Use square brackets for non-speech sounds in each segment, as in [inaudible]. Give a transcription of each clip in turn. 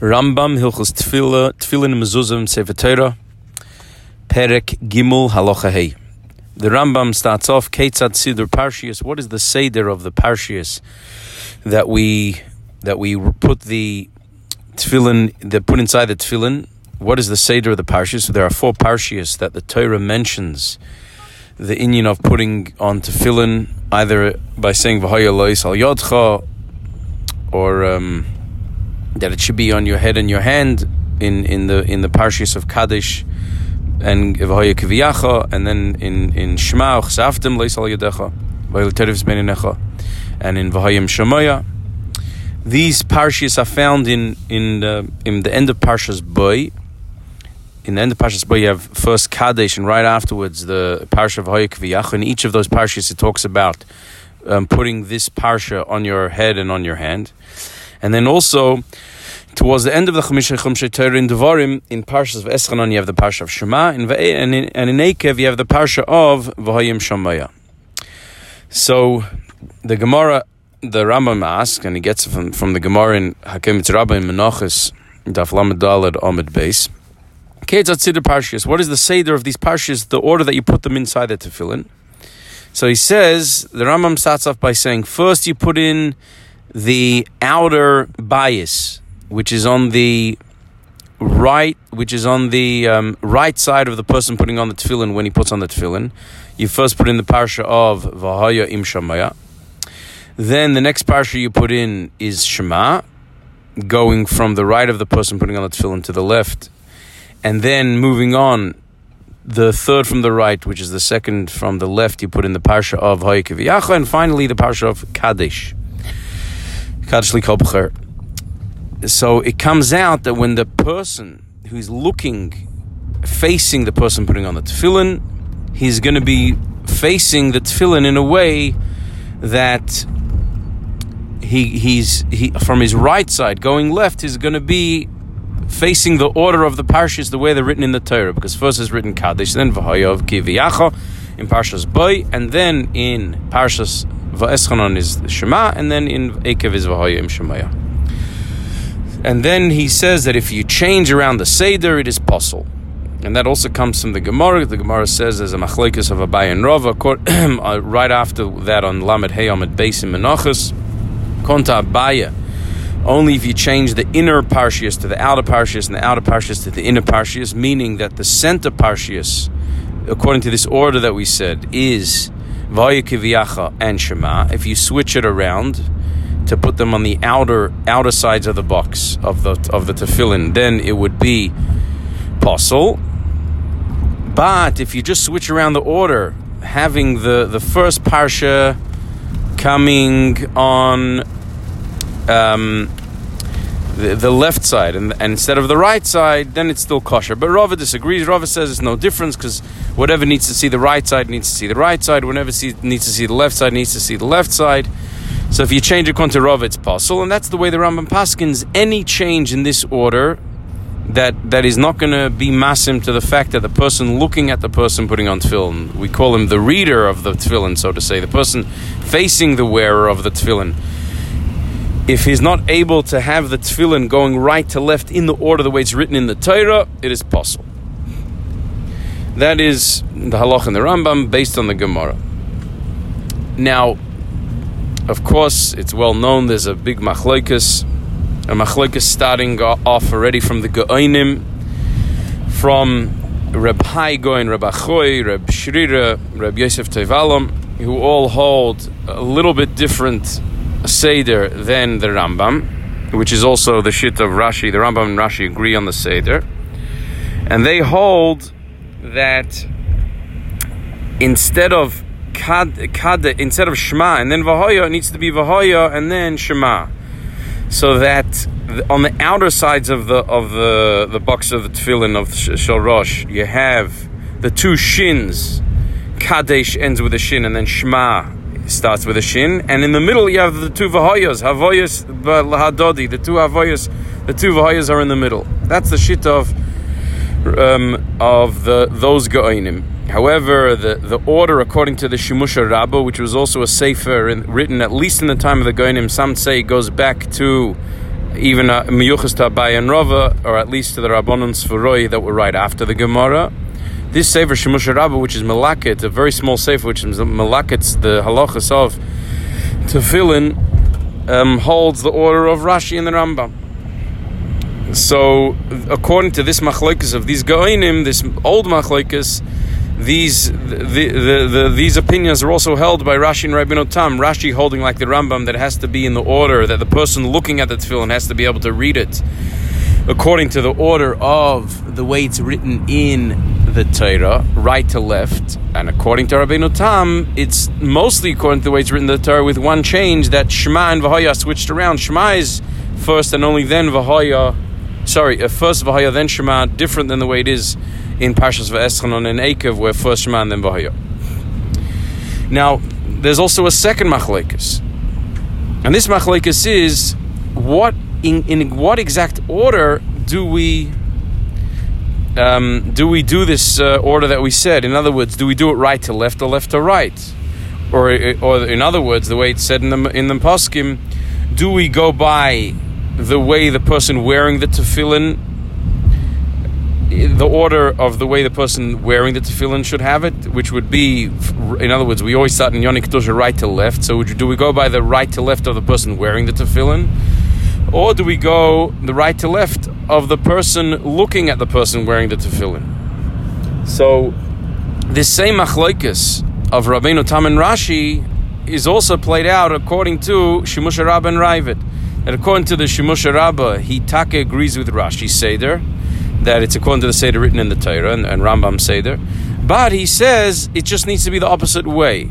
Rambam Hilchos Tefillah Tefillin Mezuzim Sefer Torah Perek Gimel Halacha. The Rambam starts off Ketzad Siddur Parshias. What is the seder of the Parshias that we that we put the tefillin that put inside the tefillin? What is the seder of the Parshias? So there are four Parshias that the Torah mentions the inyan of putting on tefillin either by saying Lois Al Yodcha or um, that it should be on your head and your hand in, in the in the Parshias of Kadesh and Kiviyacha and then in in Shema Chsaftim Lois Al Yodecha V'haya Terevs Beninecha and in V'hayim Shemaya. These Parshias are found in in the, in the end of Parshas Boy in the end of Parshas Bo, you have first Kadesh, and right afterwards the Parsha of V'yach. In each of those parshas, it talks about um, putting this parsha on your head and on your hand. And then also, towards the end of the Chamisha Chumshe Torah in Devarim, in Parshas of Eschanon, you have the Parsha of Shema, and, in, and in Ekev, you have the Parsha of V'hoyim Shomaya. So, the Gemara, the Rambam asks, and he gets it from, from the Gemara in HaKometz Rabbah in Menachos, Daf Lamed Amid Beis. What is the seder of these parshas? The order that you put them inside the tefillin. So he says the Rambam starts off by saying first you put in the outer bias, which is on the right, which is on the um, right side of the person putting on the tefillin when he puts on the tefillin. You first put in the parsha of Vahaya im Shamaya. Then the next parsha you put in is Shema, going from the right of the person putting on the tefillin to the left and then moving on, the third from the right, which is the second from the left, you put in the parsha of Haikaviyacha, and finally the parsha of Kadesh. So it comes out that when the person who's looking, facing the person putting on the tefillin, he's going to be facing the tefillin in a way that he he's he from his right side going left is going to be facing the order of the parshas the way they're written in the Torah, because first is written Kadesh, then V'hayav Kiviyacha in Parshas Boy, and then in Parshas Va'eschanon is the Shema, and then in Ekev is V'hayim Shemaya. And then he says that if you change around the Seder, it is possible. And that also comes from the Gemara. The Gemara says there's a machlekes of Abai and Rava. [clears throat] Uh, right after that on Lamed Heyom at Beis in Menachos, Konta Abaya only if you change the inner parshias to the outer parshias and the outer parshias to the inner parshias, meaning that the center parshias, according to this order that we said, is Vayakiviyacha and Shema. If you switch it around to put them on the outer outer sides of the box of the of the tefillin, then it would be possible. But if you just switch around the order, having the, the first parsha coming on um, the, the, left side, and, and, instead of the right side, then it's still kosher. But Rava disagrees. Rava says it's no difference because whatever needs to see the right side needs to see the right side. Whenever see, needs to see the left side needs to see the left side. So if you change it to Rava, it's possible, and that's the way the Rambam paskins. Any change in this order that that is not going to be massim to the fact that the person looking at the person putting on tefillin, we call him the reader of the tefillin, so to say, the person facing the wearer of the tefillin if he's not able to have the tefillin going right to left in the order the way it's written in the Torah, it is possible. That is the halach in the Rambam based on the Gemara. Now, of course, it's well known there's a big machloikas, a machloikas starting off already from the Geonim, from Reb Hai Goin, Reb Achoy, Reb Shrira, Reb Yosef Tevalam, who all hold a little bit different Seder than the Rambam, which is also the shit of Rashi. The Rambam and Rashi agree on the Seder. And they hold that instead of kad, kad instead of Shema and then Vahoya, it needs to be Vahoya and then Shema. So that on the outer sides of the of the, the box of the tefillin of Shel Rosh, you have the two shins. Kadesh ends with a shin, and then Shema starts with a shin, and in the middle you have the two vahayas, havoyas lahadodi. The two havoyas, the two vahayas are in the middle. That's the shit of um, of the those goinim. However, the, the order according to the Shimusha Rabba, which was also a sefer in, written at least in the time of the goinim, some say goes back to even uh, miyuchas to Abai and Rava, or at least to the Rabbanon Sforoi that were right after the Gemara. This sefer Shemusha Rabba, which is Malakit, a very small sefer, which is Malakit's the halachas of Tefillin, um, holds the order of Rashi and the Rambam. So, according to this machlokes of these Goinim, this old machlokes, these the, the, the, these opinions are also held by Rashi and Rabbi Tam. Rashi holding like the Rambam that has to be in the order that the person looking at the tefillin has to be able to read it according to the order of the way it's written in the Torah, right to left. And according to Rabbeinu Tam, it's mostly according to the way it's written the Torah with one change that Shema and Vahaya switched around. Shema is first and only then Vahaya. Sorry, uh, first Vahaya, then Shema, different than the way it is in Parshas V'Eschanon and Eikev, where first Shema and then Vahaya. Now, there's also a second machlekes. And this machlekes is what in, in what exact order do we um, do we do this uh, order that we said? In other words, do we do it right to left or left to right? Or, or in other words, the way it's said in the in the poskim, do we go by the way the person wearing the tefillin, the order of the way the person wearing the tefillin should have it, which would be, in other words, we always start in Yonik Kedusha right to left. So do we go by the right to left of the person wearing the tefillin? Or do we go the right to left of the person looking at the person wearing the tefillin? So, this same machlokes of Rabbeinu Tam and Rashi is also played out according to Shemusha Rabbah and Ravid. And according to the Shemusha Rabbah, he take agrees with Rashi Seder, that it's according to the Seder written in the Torah and, and Rambam Seder. But he says it just needs to be the opposite way.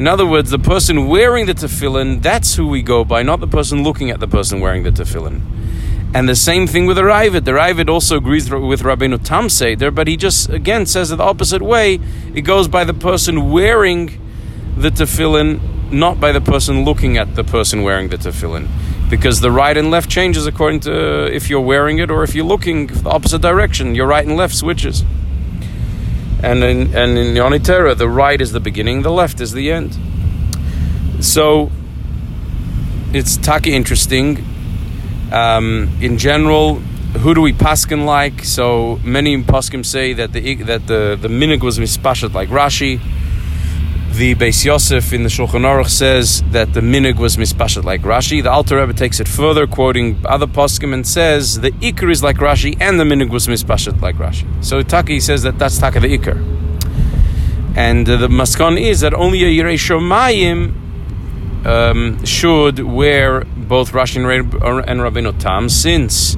In other words, the person wearing the tefillin, that's who we go by, not the person looking at the person wearing the tefillin. And the same thing with the Ravid. The Ravid also agrees with Rabbeinu Tam Seder, but he just, again, says it the opposite way. It goes by the person wearing the tefillin, not by the person looking at the person wearing the tefillin. Because the right and left changes according to uh, if you're wearing it or if you're looking the opposite direction. Your right and left switches. And in, and in Yoni Yonitera, the right is the beginning, the left is the end. So it's taki interesting. Um, in general, who do we paskin like? So many paskim say that the that the the minig was mispashat like Rashi. The Beis Yosef in the Shulchan Aruch says that the minig was mispashat like Rashi. The Alter Rebbe takes it further, quoting other poskim, and says the ikar is like Rashi, and the minig was mispashat like Rashi. So Taki says that that's Taka the ikar. And uh, the maskon is that only a Yirei Shomayim um, should wear both Rashi and, Rabbeinu Tam, since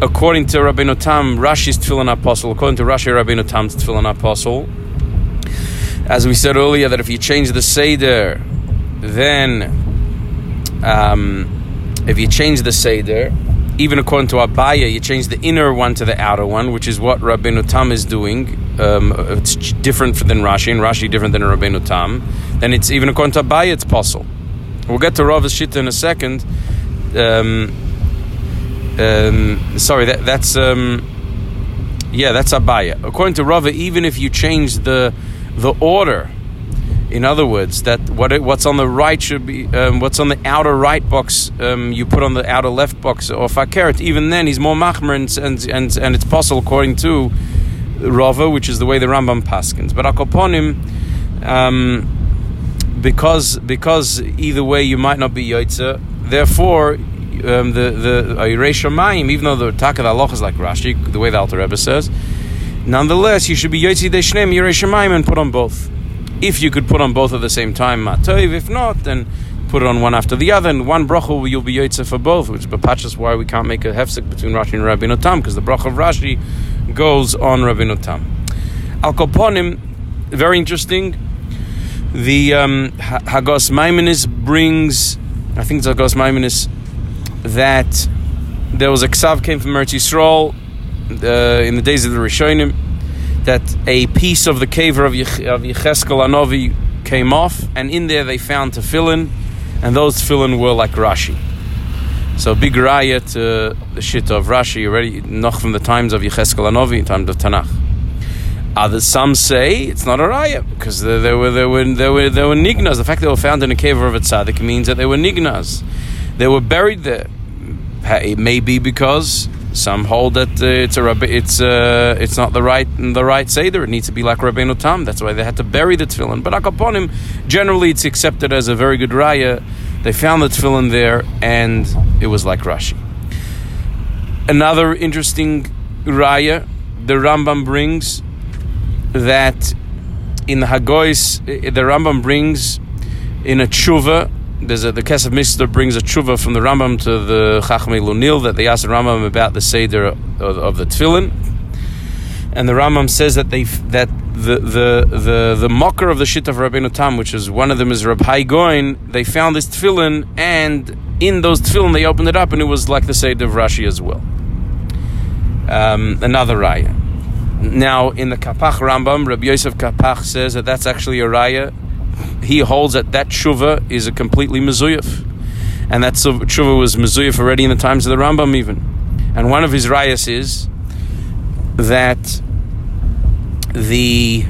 according to Rabbeinu Tam, Rashi's tefillin apostle, according to Rashi, Rabbeinu Tam's tefillin apostle, as we said earlier, that if you change the Seder, then um, if you change the Seder, even according to Abaya, you change the inner one to the outer one, which is what Rabbeinu Tam is doing. Um, it's different than Rashi, and Rashi different than Rabbeinu Tam. Then it's even according to Abaya, it's possible. We'll get to Rav's Shita in a second. Um, um, sorry, that, that's um, yeah, that's Abaya. According to Rava, even if you change the the order. In other words, that what it, what's on the right should be um, what's on the outer right box um, you put on the outer left box or fakert. Even then, he's more machmer and, and and and it's possible according to Rava, which is the way the Rambam paskins. But akoponim, um, because because either way you might not be yotze. Therefore, um, the the Eiresh Mayim, even though the Taka Allah is like Rashi, the way the Alter Rebbe says, Nonetheless, you should be Yotzi Deshnem Yerushalayim and put on both. If you could put on both at the same time, Matov. If not, then put it on one after the other, and one bracha you'll be Yotze for both, which is why we can't make a hefsek between Rashi and Rabbi Tam, because the bracha of Rashi goes on Rabbi Tam. Al Koponim, very interesting. The um, Hagos Maimoniyos brings, I think it's Hagos Maimoniyos, that there was a ksav came from Eretz Yisrael uh, in the days of the Rishonim that a piece of the caver of, Yech- of Yecheskel Anovi came off, and in there they found tefillin, and those tefillin were like Rashi. So big raya to the shit of Rashi already, not from the times of Yecheskel Anovi, times of Tanakh. Others, some say it's not a raya because there, were there were there were there were nignas. The fact they were found in a cave of a tzaddik means that they were nignas. They were buried there it may be because some hold that uh, it's a rabbi, it's uh, it's not the right the right seder. It needs to be like Rabbeinu Tam. That's why they had to bury the tefillin. But akaponim, generally, it's accepted as a very good raya. They found the tefillin there, and it was like Rashi. Another interesting raya, the Rambam brings that in the Hagois, the Rambam brings in a tshuva there's a, the Kesef Mishnah brings a tshuva from the Rambam to the Chachmei Lunil that they asked the Rambam about the Seder of, of, the Tefillin, and the Rambam says that they that the the the the mocker of the shit of Rabbeinu Tam, which is one of them is Rabbi Goin, they found this Tefillin, and in those Tefillin they opened it up, and it was like the Seder of Rashi as well. Um, another raya. Now in the Kapach Rambam, Rabbi Yosef Kapach says that that's actually a raya he holds that that tshuva is a completely mezuyif. And that tshuva was mezuyif already in the times of the Rambam even. And one of his rayas is that the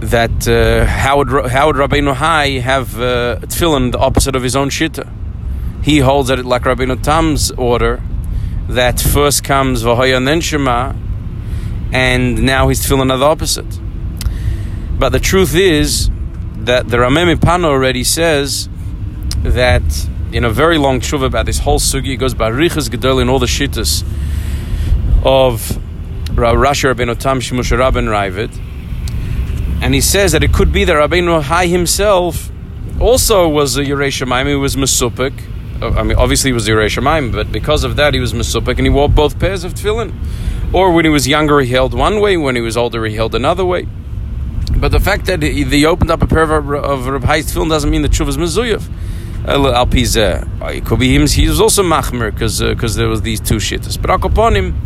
that uh, how would how would Rabbeinu Hai have uh, tefillin the opposite of his own shita? He holds that like Rabbeinu Tam's order that first comes Vahoya and then Shema, and now he's tefillin are the opposite. But the truth is that the Rameh Pano already says that in a very long tshuva about this whole sugi, it goes by Riches Gedol in all the shittas of Rashi Rabbeinu Tam Shimush Rabben Ravid. And he says that it could be that Rabbeinu Hai himself also was a Yerei Shemaim, he was Mesupik. Uh, I mean, obviously he was Yerei Shemaim, but because of that he was Mesupik and he wore both pairs of tefillin. Or when he was younger he held one way, when he was older he held another way. But the fact that he, he opened up a pair of, of Reb Hai's film doesn't mean the tshuva is mezuyev. Al pizeh, it could be him. He was also machmer because uh, there was these two shittas. But upon him,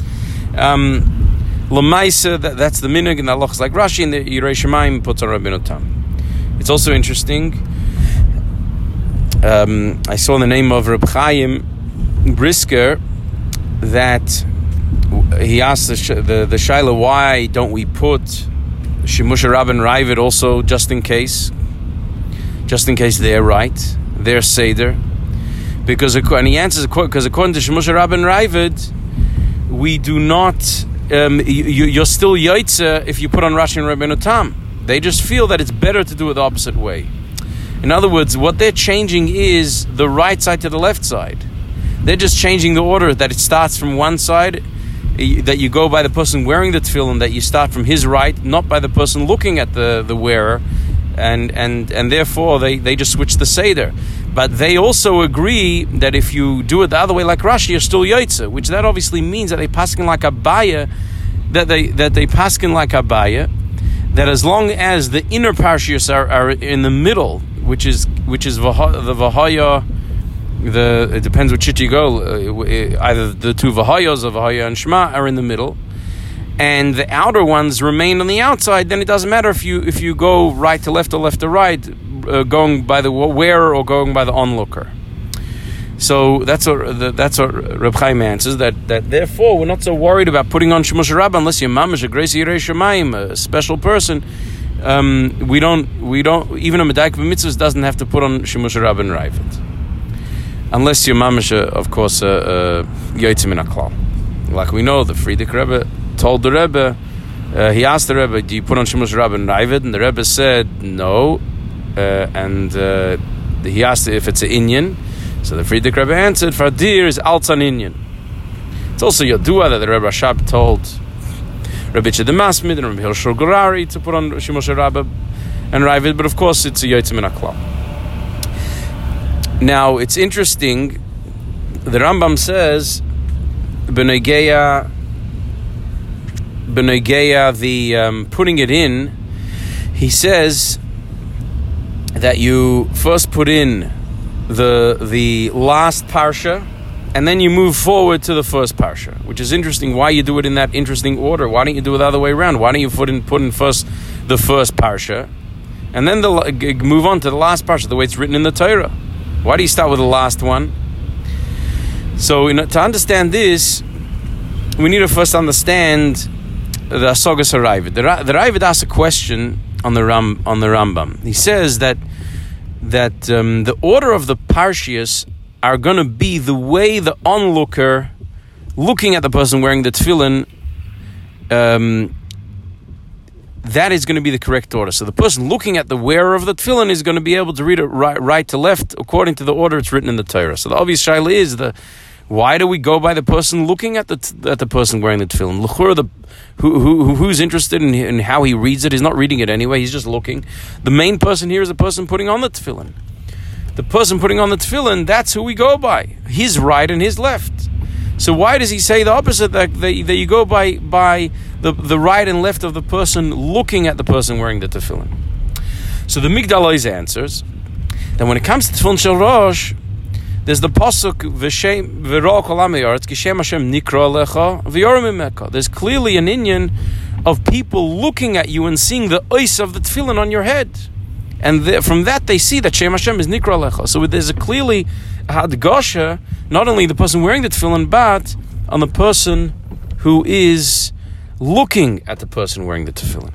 um, lemaisa that, that's the minig and Allah is like Rashi and the Yirei Shemaim puts on Rabbeinu Tam. It's also interesting. Um, I saw the name of Reb Chaim Brisker that he asked the the, the why don't we put Shimusha Rabin Ravid also, just in case, just in case they're right, they're Seder. Because, and he answers, because according to Shimusha Rabin Ravid, we do not, um, you, are still Yaitza if you put on Rashi and Rabbeinu Tam. They just feel that it's better to do it the opposite way. In other words, what they're changing is the right side to the left side. They're just changing the order that it starts from one side that you go by the person wearing the tefillin, that you start from his right, not by the person looking at the, the wearer, and, and, and therefore they, they just switch the Seder. But they also agree that if you do it the other way, like Rashi, you're still Yaitza, which that obviously means that they paskin like Abaya, that they, that they paskin like Abaya, that as long as the inner parshias are, are in the middle, which is, which is the Vahaya, the it depends which shit you go. Uh, either the two vahayos of vahaya and shema are in the middle, and the outer ones remain on the outside. Then it doesn't matter if you if you go right to left or left to right, uh, going by the wearer or going by the onlooker. So that's what that's what Reb Chaim answers. That that therefore we're not so worried about putting on shemush rabba unless your mom is a grace shemaim, a special person. Um, we don't we don't even a medaik mitzvahs doesn't have to put on shemush rabba and rayvit unless your mamish, of course, a in a klal. Like we know, the Frierdiker Rebbe told the Rebbe, uh, he asked the Rebbe, "Do you put on Shemush Rabbi and Ravid?" And the Rebbe said, "No." Uh, and uh, he asked if it's an inyan. So the Frierdiker Rebbe answered, "For "Fardir is alts an inyan." It's also Yodua that the Rebbe Rashab told Rebbe the Masmid and Rebbe Gorari to put on Shemush Rabbi and Ravid, but of course it's a yotzim klal. Now it's interesting. The Rambam says, "Benegeya, benegeya." The um, putting it in, he says that you first put in the the last parsha, and then you move forward to the first parsha, which is interesting. Why you do it in that interesting order? Why don't you do it the other way around? Why don't you put in put in first the first parsha, and then the, move on to the last parsha, the way it's written in the Torah? Why do you start with the last one? So, know, to understand this, we need to first understand the Asogas Haravid. The, Ravid asks a question on the Ram on the Rambam. He says that that um, the order of the parshias are going to be the way the onlooker looking at the person wearing the tefillin. Um, that is going to be the correct order. So the person looking at the wearer of the tefillin is going to be able to read it right, right to left according to the order it's written in the Torah. So the obvious shaila is the why do we go by the person looking at the at the person wearing the tefillin? L'chura, the who, who who's interested in, in how he reads it? He's not reading it anyway. He's just looking. The main person here is the person putting on the tefillin. The person putting on the tefillin, that's who we go by. His right and his left. So why does he say the opposite that, that, that you go by by the, the right and left of the person looking at the person wearing the tefillin? So the Migdal answers that when it comes to tefillin shel rosh, there's the pasuk v'shem v'ro kol kishem Hashem nikra lecha v'yorim There's clearly an inyan of people looking at you and seeing the ice of the tefillin on your head and the, from that they see that Shem Hashem is Nikra Lecha. So there's a clearly hadgasha, not only the person wearing the tefillin, but on the person who is looking at the person wearing the tefillin.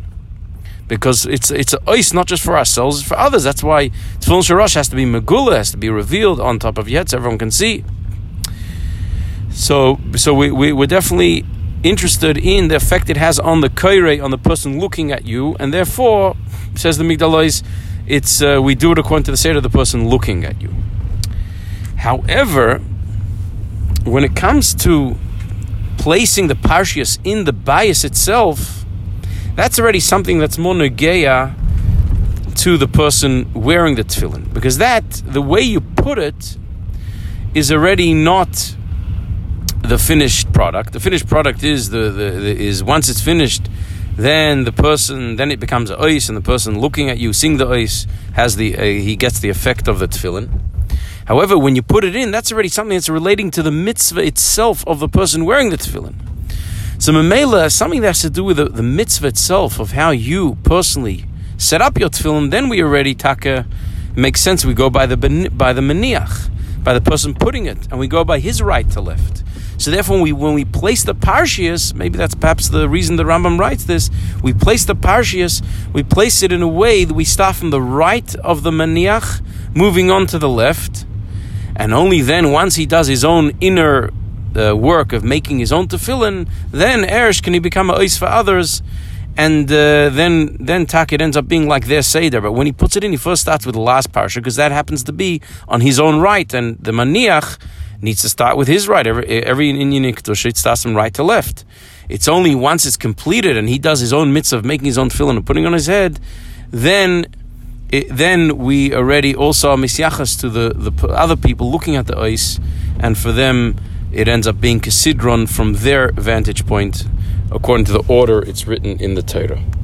Because it's it's a ice not just for ourselves, it's for others. That's why tefillin shel rosh has to be megula, has to be revealed on top of yet, so everyone can see. So so we, we we're definitely interested in the effect it has on the kaire, on the person looking at you, and therefore, says the Migdal Oz, it's uh, we do it according to the state of the person looking at you. However, when it comes to placing the parshias in the bias itself, that's already something that's more negeya to the person wearing the tefillin, because that the way you put it is already not the finished product. The finished product is the, the, the is once it's finished then the person, then it becomes a ice, and the person looking at you, seeing the ice, has the uh, he gets the effect of the tefillin. However, when you put it in, that's already something that's relating to the mitzvah itself of the person wearing the tefillin. So memela, something that has to do with the, the mitzvah itself of how you personally set up your tefillin. Then we already taka makes sense. We go by the by the maniach, by the person putting it, and we go by his right to left. So therefore, when we when we place the parshias, maybe that's perhaps the reason the Rambam writes this. We place the parshias, we place it in a way that we start from the right of the maniach, moving on to the left, and only then, once he does his own inner uh, work of making his own tefillin, then erish can he become a ois for others. And uh, then, then tak it ends up being like their seder. But when he puts it in, he first starts with the last parsha because that happens to be on his own right, and the maniach needs to start with his right. Every, every inyan Kedusha, starts from right to left. It's only once it's completed and he does his own mitzvah of making his own tefillin and putting on his head, then it, then we already also are misyachas to the, the other people looking at the ice, and for them it ends up being kasidron from their vantage point, according to the order it's written in the Torah.